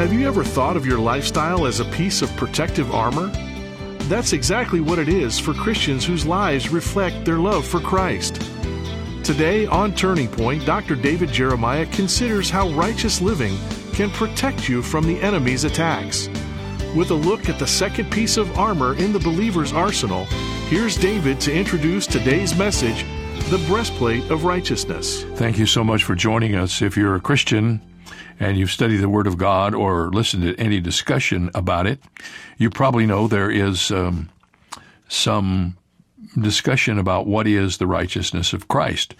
Have you ever thought of your lifestyle as a piece of protective armor? That's exactly what it is for Christians whose lives reflect their love for Christ. Today on Turning Point, Dr. David Jeremiah considers how righteous living can protect you from the enemy's attacks. With a look at the second piece of armor in the believer's arsenal, here's David to introduce today's message the breastplate of righteousness. Thank you so much for joining us. If you're a Christian, and you've studied the Word of God or listened to any discussion about it, you probably know there is um, some discussion about what is the righteousness of Christ.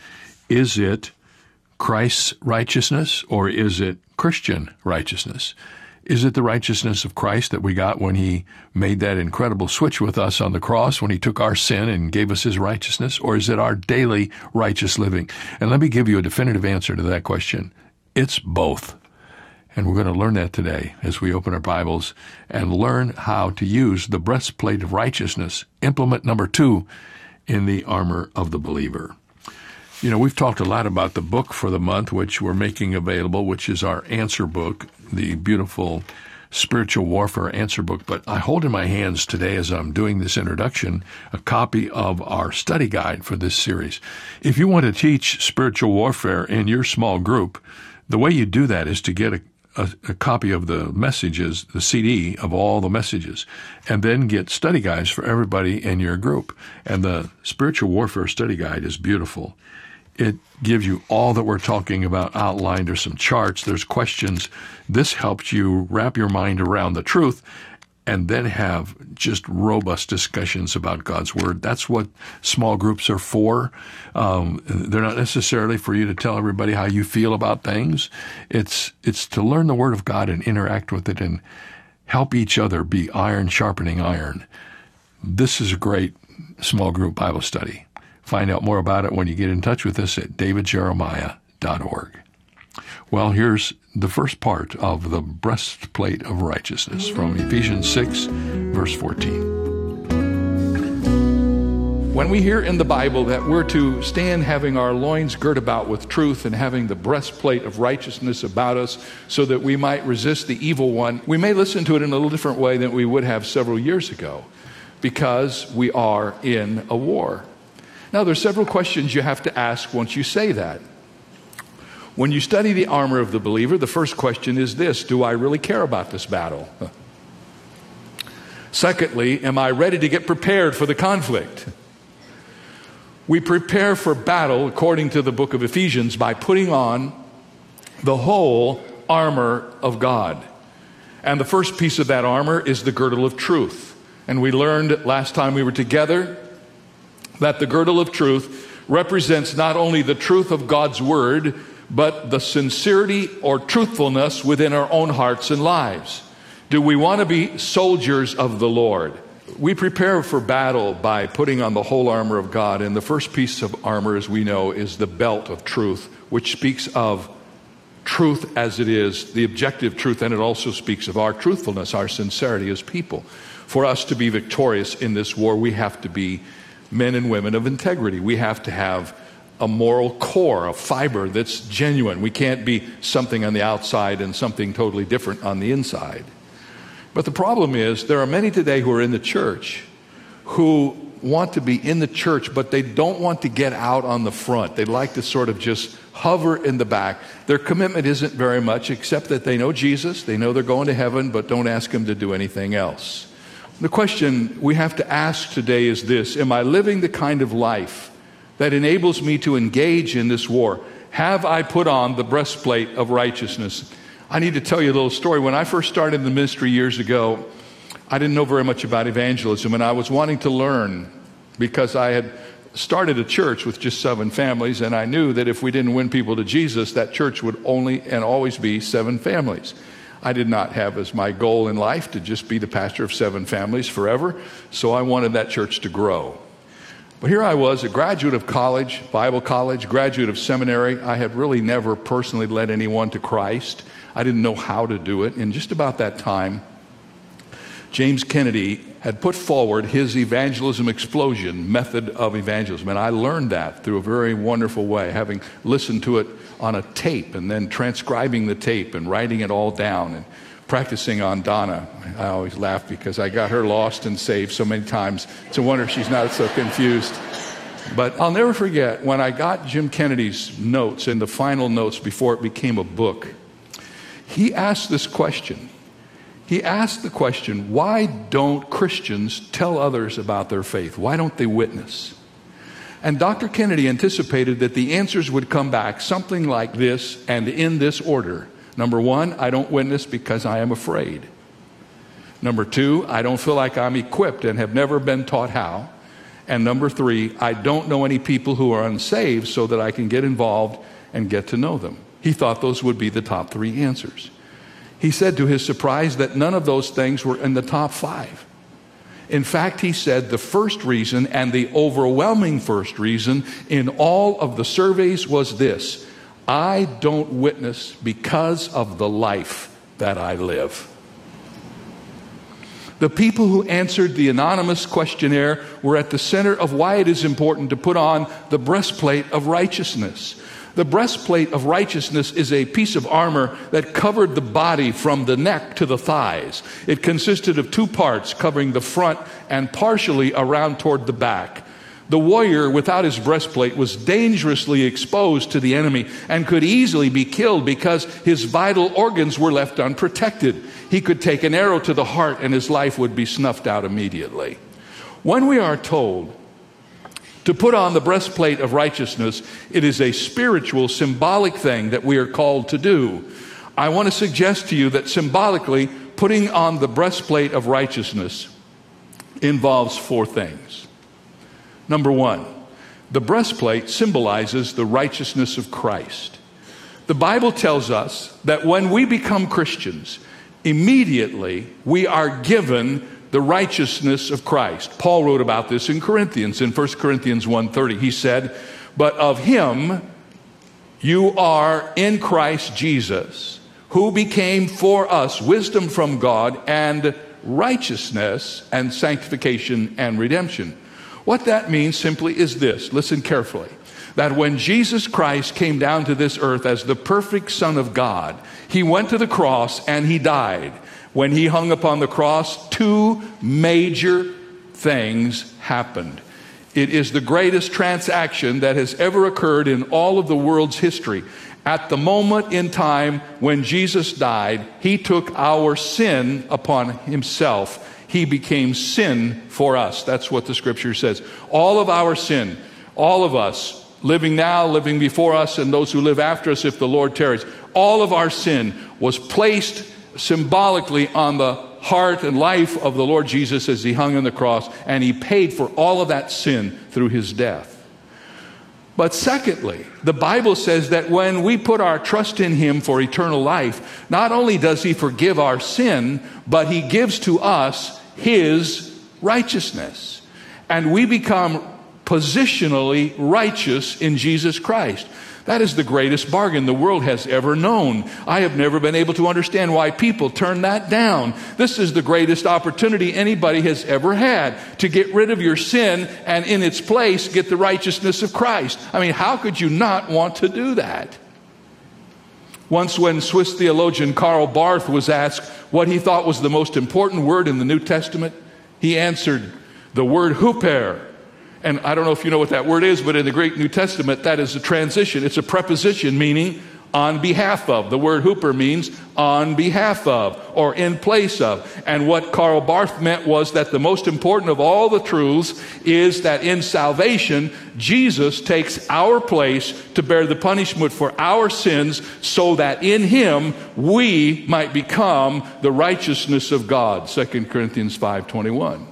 Is it Christ's righteousness or is it Christian righteousness? Is it the righteousness of Christ that we got when he made that incredible switch with us on the cross, when he took our sin and gave us his righteousness? Or is it our daily righteous living? And let me give you a definitive answer to that question. It's both. And we're going to learn that today as we open our Bibles and learn how to use the breastplate of righteousness, implement number two in the armor of the believer. You know, we've talked a lot about the book for the month, which we're making available, which is our answer book, the beautiful spiritual warfare answer book. But I hold in my hands today, as I'm doing this introduction, a copy of our study guide for this series. If you want to teach spiritual warfare in your small group, the way you do that is to get a, a, a, copy of the messages, the CD of all the messages, and then get study guides for everybody in your group. And the Spiritual Warfare Study Guide is beautiful. It gives you all that we're talking about outlined. There's some charts, there's questions. This helps you wrap your mind around the truth and then have just robust discussions about God's Word. That's what small groups are for. Um, they're not necessarily for you to tell everybody how you feel about things. It's it's to learn the Word of God and interact with it and help each other be iron sharpening iron. This is a great small group Bible study. Find out more about it when you get in touch with us at davidjeremiah.org. Well, here's the first part of the breastplate of righteousness from Ephesians 6, verse 14. When we hear in the Bible that we're to stand having our loins girt about with truth and having the breastplate of righteousness about us so that we might resist the evil one, we may listen to it in a little different way than we would have several years ago because we are in a war. Now, there's several questions you have to ask once you say that. When you study the armor of the believer, the first question is this Do I really care about this battle? Secondly, am I ready to get prepared for the conflict? We prepare for battle, according to the book of Ephesians, by putting on the whole armor of God. And the first piece of that armor is the girdle of truth. And we learned last time we were together that the girdle of truth represents not only the truth of God's word, but the sincerity or truthfulness within our own hearts and lives. Do we want to be soldiers of the Lord? We prepare for battle by putting on the whole armor of God, and the first piece of armor, as we know, is the belt of truth, which speaks of truth as it is, the objective truth, and it also speaks of our truthfulness, our sincerity as people. For us to be victorious in this war, we have to be men and women of integrity. We have to have a moral core, a fiber that's genuine. We can't be something on the outside and something totally different on the inside. But the problem is, there are many today who are in the church who want to be in the church, but they don't want to get out on the front. They like to sort of just hover in the back. Their commitment isn't very much, except that they know Jesus, they know they're going to heaven, but don't ask Him to do anything else. The question we have to ask today is this Am I living the kind of life that enables me to engage in this war? Have I put on the breastplate of righteousness? I need to tell you a little story. When I first started the ministry years ago, I didn't know very much about evangelism, and I was wanting to learn because I had started a church with just seven families, and I knew that if we didn't win people to Jesus, that church would only and always be seven families. I did not have as my goal in life to just be the pastor of seven families forever, so I wanted that church to grow. But here I was, a graduate of college, Bible college, graduate of seminary. I had really never personally led anyone to Christ. I didn't know how to do it. And just about that time, James Kennedy had put forward his evangelism explosion method of evangelism. And I learned that through a very wonderful way, having listened to it on a tape and then transcribing the tape and writing it all down and practicing on Donna. I always laugh because I got her lost and saved so many times. It's a wonder she's not so confused. But I'll never forget when I got Jim Kennedy's notes and the final notes before it became a book. He asked this question he asked the question why don't Christians tell others about their faith? Why don't they witness? And Dr. Kennedy anticipated that the answers would come back something like this and in this order. Number one, I don't witness because I am afraid. Number two, I don't feel like I'm equipped and have never been taught how. And number three, I don't know any people who are unsaved so that I can get involved and get to know them. He thought those would be the top three answers. He said to his surprise that none of those things were in the top five. In fact, he said the first reason and the overwhelming first reason in all of the surveys was this I don't witness because of the life that I live. The people who answered the anonymous questionnaire were at the center of why it is important to put on the breastplate of righteousness. The breastplate of righteousness is a piece of armor that covered the body from the neck to the thighs. It consisted of two parts covering the front and partially around toward the back. The warrior without his breastplate was dangerously exposed to the enemy and could easily be killed because his vital organs were left unprotected. He could take an arrow to the heart and his life would be snuffed out immediately. When we are told to put on the breastplate of righteousness, it is a spiritual, symbolic thing that we are called to do. I want to suggest to you that symbolically, putting on the breastplate of righteousness involves four things. Number one, the breastplate symbolizes the righteousness of Christ. The Bible tells us that when we become Christians, immediately we are given the righteousness of Christ. Paul wrote about this in Corinthians in 1 Corinthians 1:30. He said, "But of him you are in Christ Jesus, who became for us wisdom from God and righteousness and sanctification and redemption." What that means simply is this. Listen carefully. That when Jesus Christ came down to this earth as the perfect Son of God, he went to the cross and he died when he hung upon the cross, two major things happened. It is the greatest transaction that has ever occurred in all of the world's history. At the moment in time when Jesus died, he took our sin upon himself. He became sin for us. That's what the scripture says. All of our sin, all of us, living now, living before us, and those who live after us if the Lord tarries, all of our sin was placed symbolically on the heart and life of the Lord Jesus as he hung on the cross, and he paid for all of that sin through his death. But secondly, the Bible says that when we put our trust in him for eternal life, not only does he forgive our sin, but he gives to us his righteousness. And we become positionally righteous in Jesus Christ. That is the greatest bargain the world has ever known. I have never been able to understand why people turn that down. This is the greatest opportunity anybody has ever had to get rid of your sin and in its place get the righteousness of Christ. I mean, how could you not want to do that? Once, when Swiss theologian Karl Barth was asked what he thought was the most important word in the New Testament, he answered, The word huper And I don't know if you know what that word is, but in the Greek New Testament, that is a transition. It's a preposition meaning on behalf of. The word huper means on behalf of or in place of. And what Karl Barth meant was that the most important of all the truths is that in salvation, Jesus takes our place to bear the punishment for our sins so that in him we might become the righteousness of God. 2 Corinthians 5:21.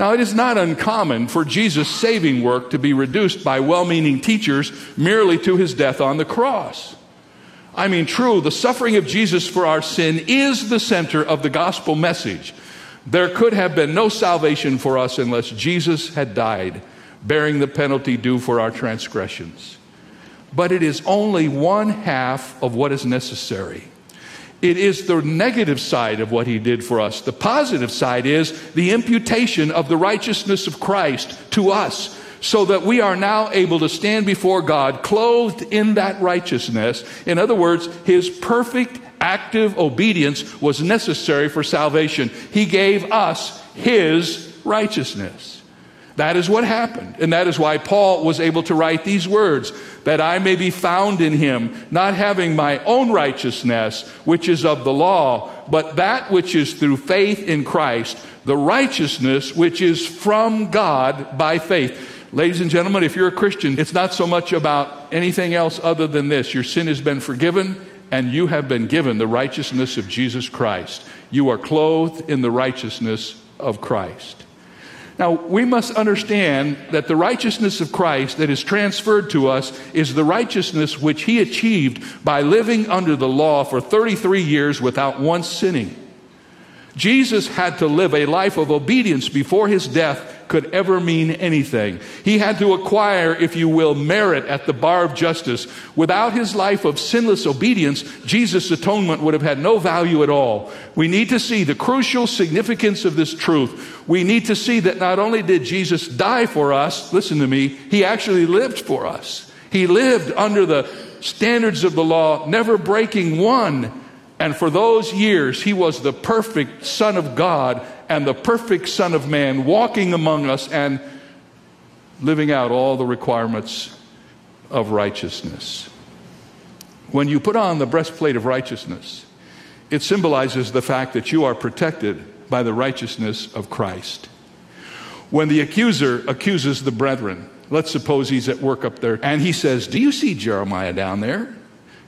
Now, it is not uncommon for Jesus' saving work to be reduced by well meaning teachers merely to his death on the cross. I mean, true, the suffering of Jesus for our sin is the center of the gospel message. There could have been no salvation for us unless Jesus had died, bearing the penalty due for our transgressions. But it is only one half of what is necessary. It is the negative side of what he did for us. The positive side is the imputation of the righteousness of Christ to us, so that we are now able to stand before God clothed in that righteousness. In other words, his perfect active obedience was necessary for salvation. He gave us his righteousness. That is what happened. And that is why Paul was able to write these words that I may be found in him, not having my own righteousness, which is of the law, but that which is through faith in Christ, the righteousness which is from God by faith. Ladies and gentlemen, if you're a Christian, it's not so much about anything else other than this. Your sin has been forgiven, and you have been given the righteousness of Jesus Christ. You are clothed in the righteousness of Christ. Now, we must understand that the righteousness of Christ that is transferred to us is the righteousness which he achieved by living under the law for 33 years without once sinning. Jesus had to live a life of obedience before his death could ever mean anything. He had to acquire, if you will, merit at the bar of justice. Without his life of sinless obedience, Jesus' atonement would have had no value at all. We need to see the crucial significance of this truth. We need to see that not only did Jesus die for us, listen to me, he actually lived for us. He lived under the standards of the law, never breaking one. And for those years, he was the perfect Son of God and the perfect Son of Man walking among us and living out all the requirements of righteousness. When you put on the breastplate of righteousness, it symbolizes the fact that you are protected by the righteousness of Christ. When the accuser accuses the brethren, let's suppose he's at work up there, and he says, Do you see Jeremiah down there?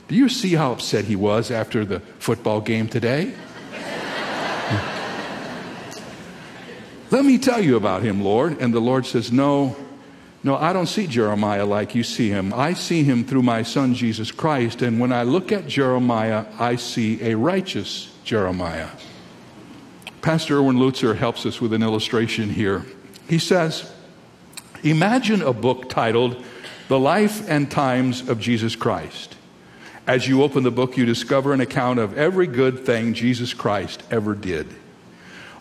Do you see how upset he was after the football game today? Let me tell you about him, Lord. And the Lord says, No, no, I don't see Jeremiah like you see him. I see him through my son Jesus Christ. And when I look at Jeremiah, I see a righteous Jeremiah. Pastor Erwin Lutzer helps us with an illustration here. He says, Imagine a book titled The Life and Times of Jesus Christ. As you open the book, you discover an account of every good thing Jesus Christ ever did.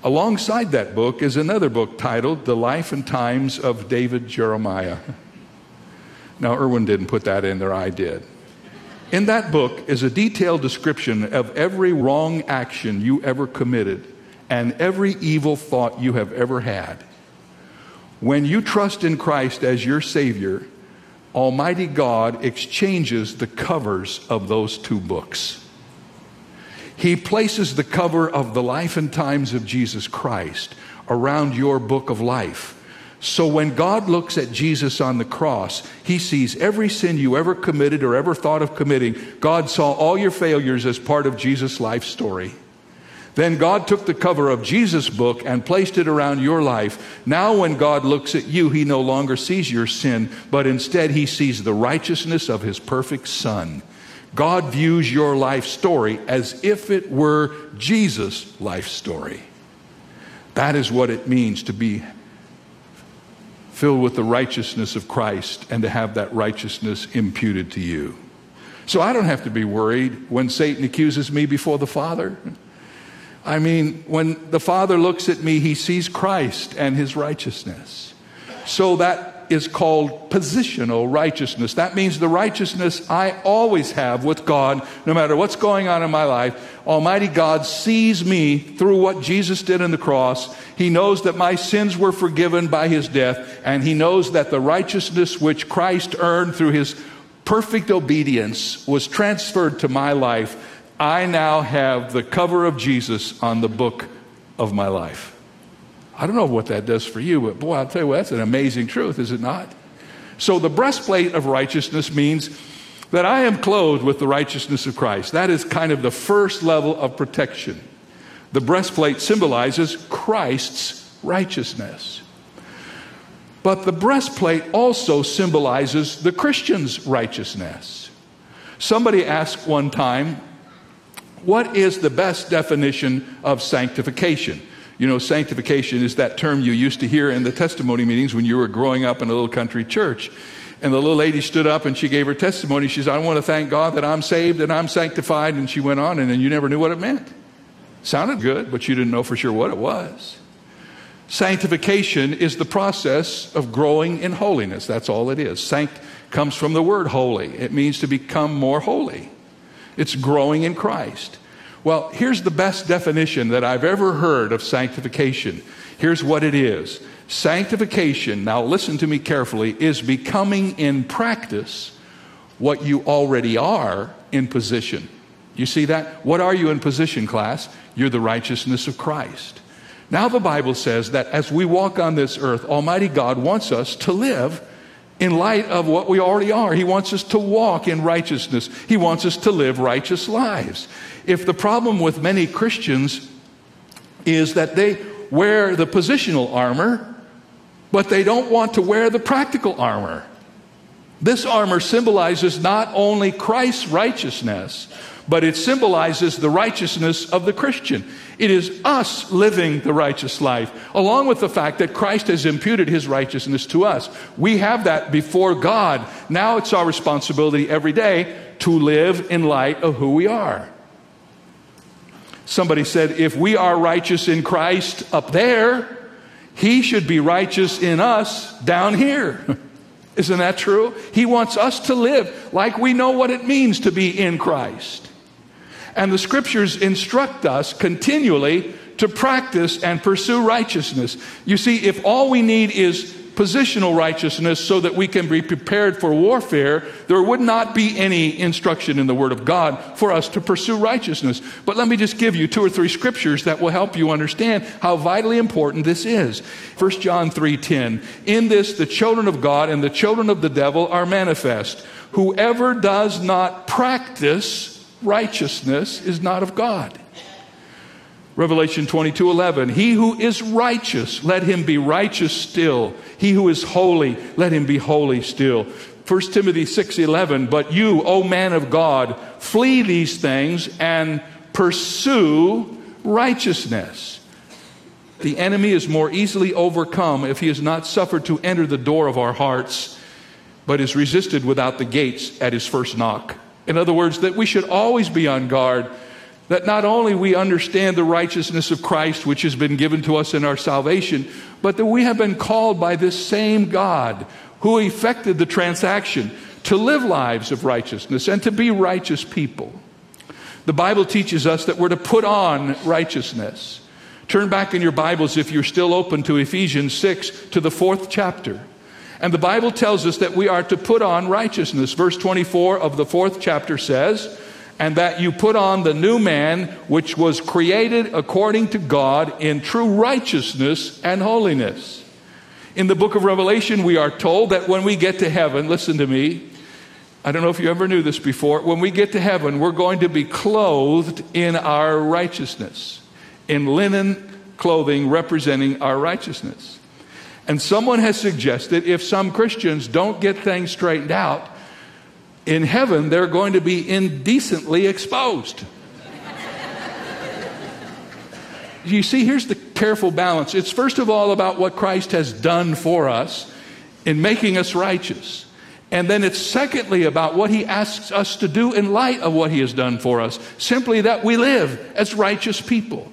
Alongside that book is another book titled The Life and Times of David Jeremiah. Now, Erwin didn't put that in there, I did. In that book is a detailed description of every wrong action you ever committed and every evil thought you have ever had. When you trust in Christ as your Savior, Almighty God exchanges the covers of those two books. He places the cover of the life and times of Jesus Christ around your book of life. So when God looks at Jesus on the cross, he sees every sin you ever committed or ever thought of committing. God saw all your failures as part of Jesus' life story. Then God took the cover of Jesus' book and placed it around your life. Now, when God looks at you, he no longer sees your sin, but instead he sees the righteousness of his perfect Son. God views your life story as if it were Jesus' life story. That is what it means to be filled with the righteousness of Christ and to have that righteousness imputed to you. So I don't have to be worried when Satan accuses me before the Father. I mean, when the Father looks at me, he sees Christ and his righteousness. So that is called positional righteousness. That means the righteousness I always have with God, no matter what's going on in my life. Almighty God sees me through what Jesus did on the cross. He knows that my sins were forgiven by his death, and he knows that the righteousness which Christ earned through his perfect obedience was transferred to my life. I now have the cover of Jesus on the book of my life. I don't know what that does for you, but boy, I'll tell you what, that's an amazing truth, is it not? So the breastplate of righteousness means that I am clothed with the righteousness of Christ. That is kind of the first level of protection. The breastplate symbolizes Christ's righteousness. But the breastplate also symbolizes the Christian's righteousness. Somebody asked one time, What is the best definition of sanctification? You know, sanctification is that term you used to hear in the testimony meetings when you were growing up in a little country church. And the little lady stood up and she gave her testimony. She said, I want to thank God that I'm saved and I'm sanctified. And she went on, and then you never knew what it meant. Sounded good, but you didn't know for sure what it was. Sanctification is the process of growing in holiness. That's all it is. Sanct comes from the word holy, it means to become more holy. It's growing in Christ. Well, here's the best definition that I've ever heard of sanctification. Here's what it is Sanctification, now listen to me carefully, is becoming in practice what you already are in position. You see that? What are you in position, class? You're the righteousness of Christ. Now, the Bible says that as we walk on this earth, Almighty God wants us to live in light of what we already are. He wants us to walk in righteousness, He wants us to live righteous lives. If the problem with many Christians is that they wear the positional armor, but they don't want to wear the practical armor. This armor symbolizes not only Christ's righteousness, but it symbolizes the righteousness of the Christian. It is us living the righteous life, along with the fact that Christ has imputed his righteousness to us. We have that before God. Now it's our responsibility every day to live in light of who we are. Somebody said, if we are righteous in Christ up there, he should be righteous in us down here. Isn't that true? He wants us to live like we know what it means to be in Christ. And the scriptures instruct us continually to practice and pursue righteousness. You see, if all we need is positional righteousness so that we can be prepared for warfare, there would not be any instruction in the Word of God for us to pursue righteousness. But let me just give you two or three scriptures that will help you understand how vitally important this is. 1 John 3:10. In this the children of God and the children of the devil are manifest. Whoever does not practice righteousness is not of God. Revelation 22 11. He who is righteous, let him be righteous still. He who is holy, let him be holy still. 1 Timothy 6 11. But you, O man of God, flee these things and pursue righteousness. The enemy is more easily overcome if he is not suffered to enter the door of our hearts, but is resisted without the gates at his first knock. In other words, that we should always be on guard that not only we understand the righteousness of Christ, which has been given to us in our salvation, but that we have been called by this same God who effected the transaction to live lives of righteousness and to be righteous people. The Bible teaches us that we're to put on righteousness. Turn back in your Bibles, if you're still open to Ephesians 6, to the fourth chapter. And the Bible tells us that we are to put on righteousness. Verse 24 of the fourth chapter says, and that you put on the new man, which was created according to God in true righteousness and holiness. In the book of Revelation, we are told that when we get to heaven, listen to me, I don't know if you ever knew this before, when we get to heaven, we're going to be clothed in our righteousness, in linen clothing representing our righteousness. And someone has suggested if some Christians don't get things straightened out, in heaven, they're going to be indecently exposed. you see, here's the careful balance. It's first of all about what Christ has done for us in making us righteous. And then it's secondly about what he asks us to do in light of what he has done for us. Simply that we live as righteous people.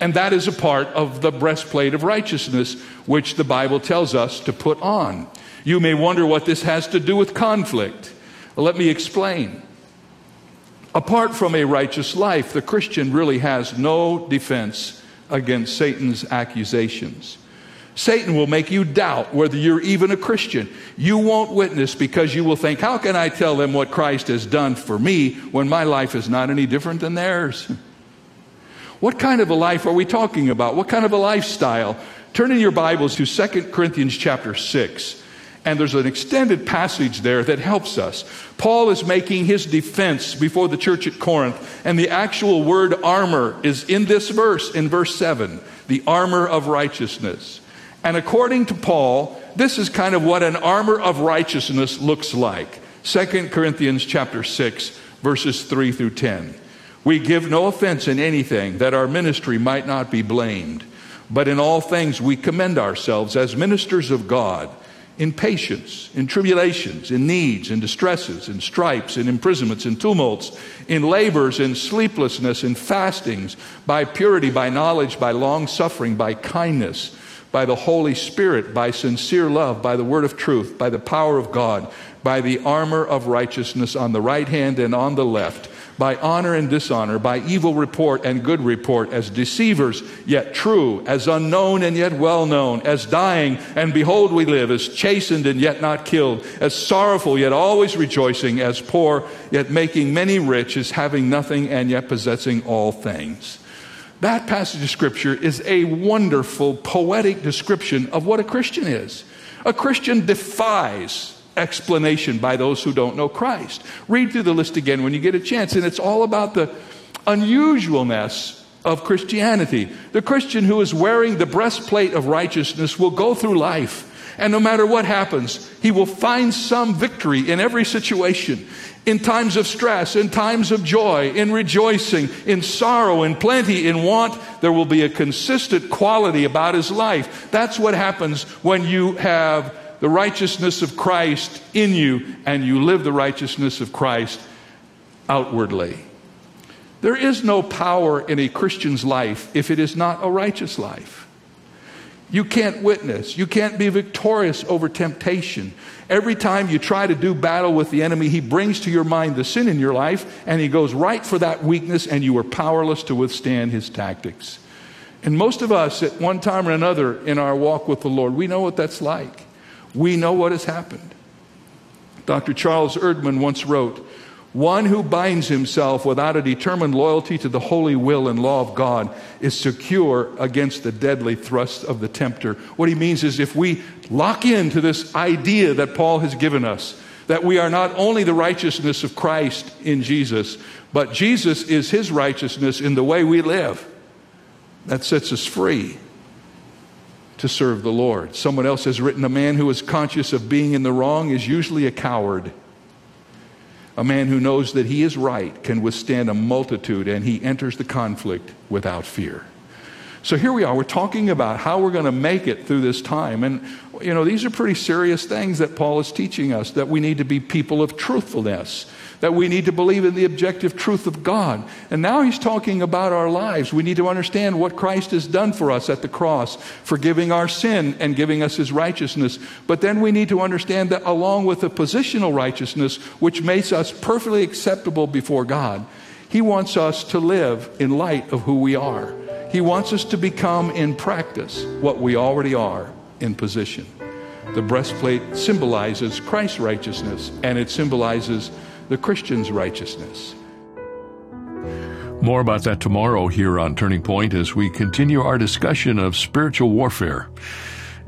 And that is a part of the breastplate of righteousness, which the Bible tells us to put on. You may wonder what this has to do with conflict. Let me explain. Apart from a righteous life, the Christian really has no defense against Satan's accusations. Satan will make you doubt whether you're even a Christian. You won't witness because you will think, How can I tell them what Christ has done for me when my life is not any different than theirs? What kind of a life are we talking about? What kind of a lifestyle? Turn in your Bibles to 2 Corinthians chapter 6. And there's an extended passage there that helps us. Paul is making his defense before the church at Corinth, and the actual word armor is in this verse, in verse 7, the armor of righteousness. And according to Paul, this is kind of what an armor of righteousness looks like. 2 Corinthians chapter 6, verses 3 through 10. We give no offense in anything that our ministry might not be blamed, but in all things we commend ourselves as ministers of God in patience, in tribulations, in needs, in distresses, in stripes, in imprisonments, in tumults, in labors, in sleeplessness, in fastings, by purity, by knowledge, by long suffering, by kindness, by the Holy Spirit, by sincere love, by the word of truth, by the power of God, by the armor of righteousness on the right hand and on the left by honor and dishonor, by evil report and good report, as deceivers yet true, as unknown and yet well known, as dying and behold we live, as chastened and yet not killed, as sorrowful yet always rejoicing, as poor yet making many rich, as having nothing and yet possessing all things. That passage of Scripture is a wonderful poetic description of what a Christian is. A Christian defies explanation by those who don't know Christ. Read through the list again when you get a chance, and it's all about the unusualness of Christianity. The Christian who is wearing the breastplate of righteousness will go through life. And no matter what happens, he will find some victory in every situation. In times of stress, in times of joy, in rejoicing, in sorrow, in plenty, in want, there will be a consistent quality about his life. That's what happens when you have the righteousness of Christ in you and you live the righteousness of Christ outwardly. There is no power in a Christian's life if it is not a righteous life. You can't witness. You can't be victorious over temptation. Every time you try to do battle with the enemy, he brings to your mind the sin in your life and he goes right for that weakness, and you are powerless to withstand his tactics. And most of us, at one time or another in our walk with the Lord, we know what that's like. We know what has happened. Dr. Charles Erdman once wrote, one who binds himself without a determined loyalty to the holy will and law of God is secure against the deadly thrust of the tempter. What he means is if we lock into this idea that Paul has given us, that we are not only the righteousness of Christ in Jesus, but Jesus is his righteousness in the way we live, that sets us free to serve the Lord. Someone else has written a man who is conscious of being in the wrong is usually a coward. A man who knows that he is right can withstand a multitude and he enters the conflict without fear. So here we are. We're talking about how we're going to make it through this time. And, you know, these are pretty serious things that Paul is teaching us that we need to be people of truthfulness that we need to believe in the objective truth of God. And now he's talking about our lives. We need to understand what Christ has done for us at the cross, forgiving our sin and giving us his righteousness. But then we need to understand that along with the positional righteousness, which makes us perfectly acceptable before God, he wants us to live in light of who we are. He wants us to become in practice what we already are in position. The breastplate symbolizes Christ's righteousness and it symbolizes the Christian's righteousness. More about that tomorrow here on Turning Point as we continue our discussion of spiritual warfare.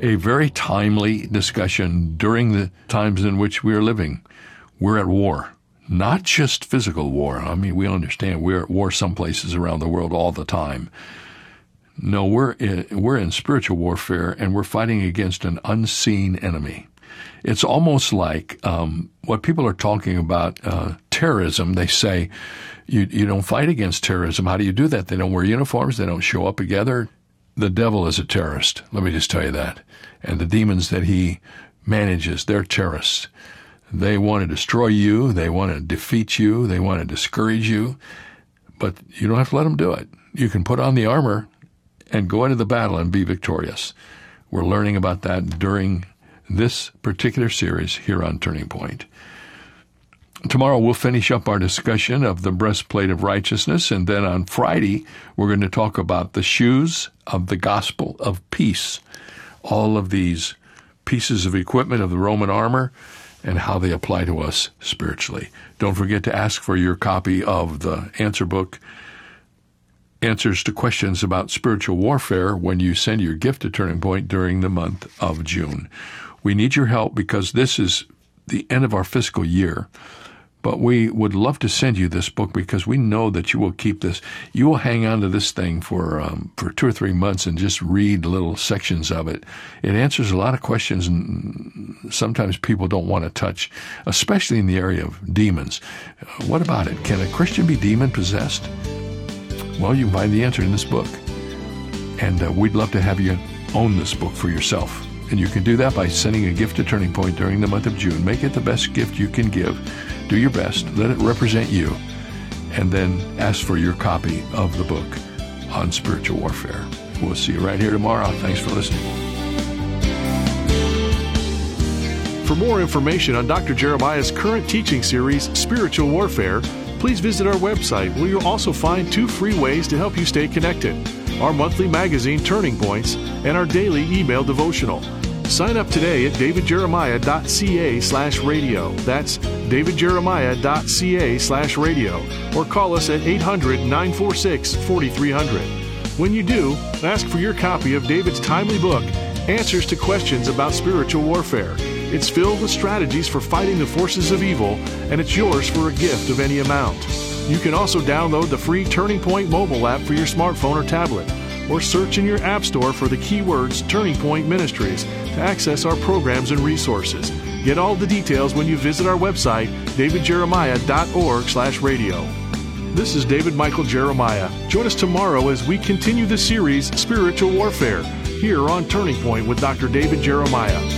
A very timely discussion during the times in which we are living. We're at war. Not just physical war. I mean, we understand we're at war some places around the world all the time. No, we're in, we're in spiritual warfare and we're fighting against an unseen enemy. It's almost like um, what people are talking about uh, terrorism. They say you you don't fight against terrorism. How do you do that? They don't wear uniforms. They don't show up together. The devil is a terrorist. Let me just tell you that. And the demons that he manages, they're terrorists. They want to destroy you. They want to defeat you. They want to discourage you. But you don't have to let them do it. You can put on the armor and go into the battle and be victorious. We're learning about that during this particular series here on Turning Point. Tomorrow we'll finish up our discussion of the breastplate of righteousness, and then on Friday we're going to talk about the shoes of the gospel of peace. All of these pieces of equipment of the Roman armor and how they apply to us spiritually. Don't forget to ask for your copy of the answer book, Answers to Questions about Spiritual Warfare, when you send your gift to Turning Point during the month of June. We need your help because this is the end of our fiscal year. But we would love to send you this book because we know that you will keep this. You will hang on to this thing for um, for two or three months and just read little sections of it. It answers a lot of questions, and sometimes people don't want to touch, especially in the area of demons. What about it? Can a Christian be demon possessed? Well, you can find the answer in this book, and uh, we'd love to have you own this book for yourself. And you can do that by sending a gift to Turning Point during the month of June. Make it the best gift you can give. Do your best. Let it represent you. And then ask for your copy of the book on spiritual warfare. We'll see you right here tomorrow. Thanks for listening. For more information on Dr. Jeremiah's current teaching series, Spiritual Warfare, please visit our website where you'll also find two free ways to help you stay connected our monthly magazine, Turning Points, and our daily email devotional. Sign up today at davidjeremiah.ca slash radio. That's davidjeremiah.ca slash radio. Or call us at 800 946 4300. When you do, ask for your copy of David's timely book, Answers to Questions About Spiritual Warfare. It's filled with strategies for fighting the forces of evil, and it's yours for a gift of any amount. You can also download the free Turning Point mobile app for your smartphone or tablet, or search in your App Store for the keywords Turning Point Ministries to access our programs and resources. Get all the details when you visit our website, davidjeremiah.org/radio. This is David Michael Jeremiah. Join us tomorrow as we continue the series Spiritual Warfare here on Turning Point with Dr. David Jeremiah.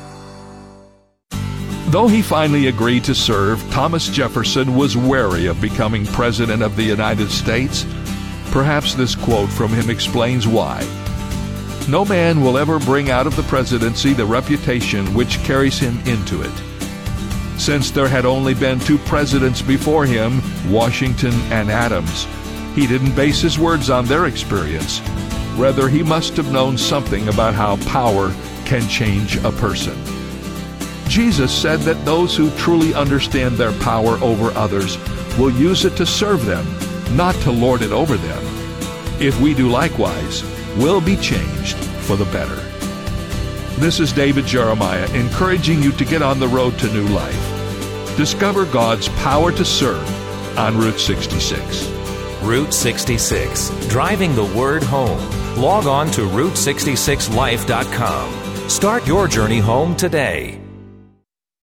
Though he finally agreed to serve, Thomas Jefferson was wary of becoming President of the United States. Perhaps this quote from him explains why. No man will ever bring out of the presidency the reputation which carries him into it. Since there had only been two presidents before him, Washington and Adams, he didn't base his words on their experience. Rather, he must have known something about how power can change a person. Jesus said that those who truly understand their power over others will use it to serve them, not to lord it over them. If we do likewise, we'll be changed for the better. This is David Jeremiah encouraging you to get on the road to new life. Discover God's power to serve on Route 66. Route 66, driving the word home. Log on to Route66Life.com. Start your journey home today.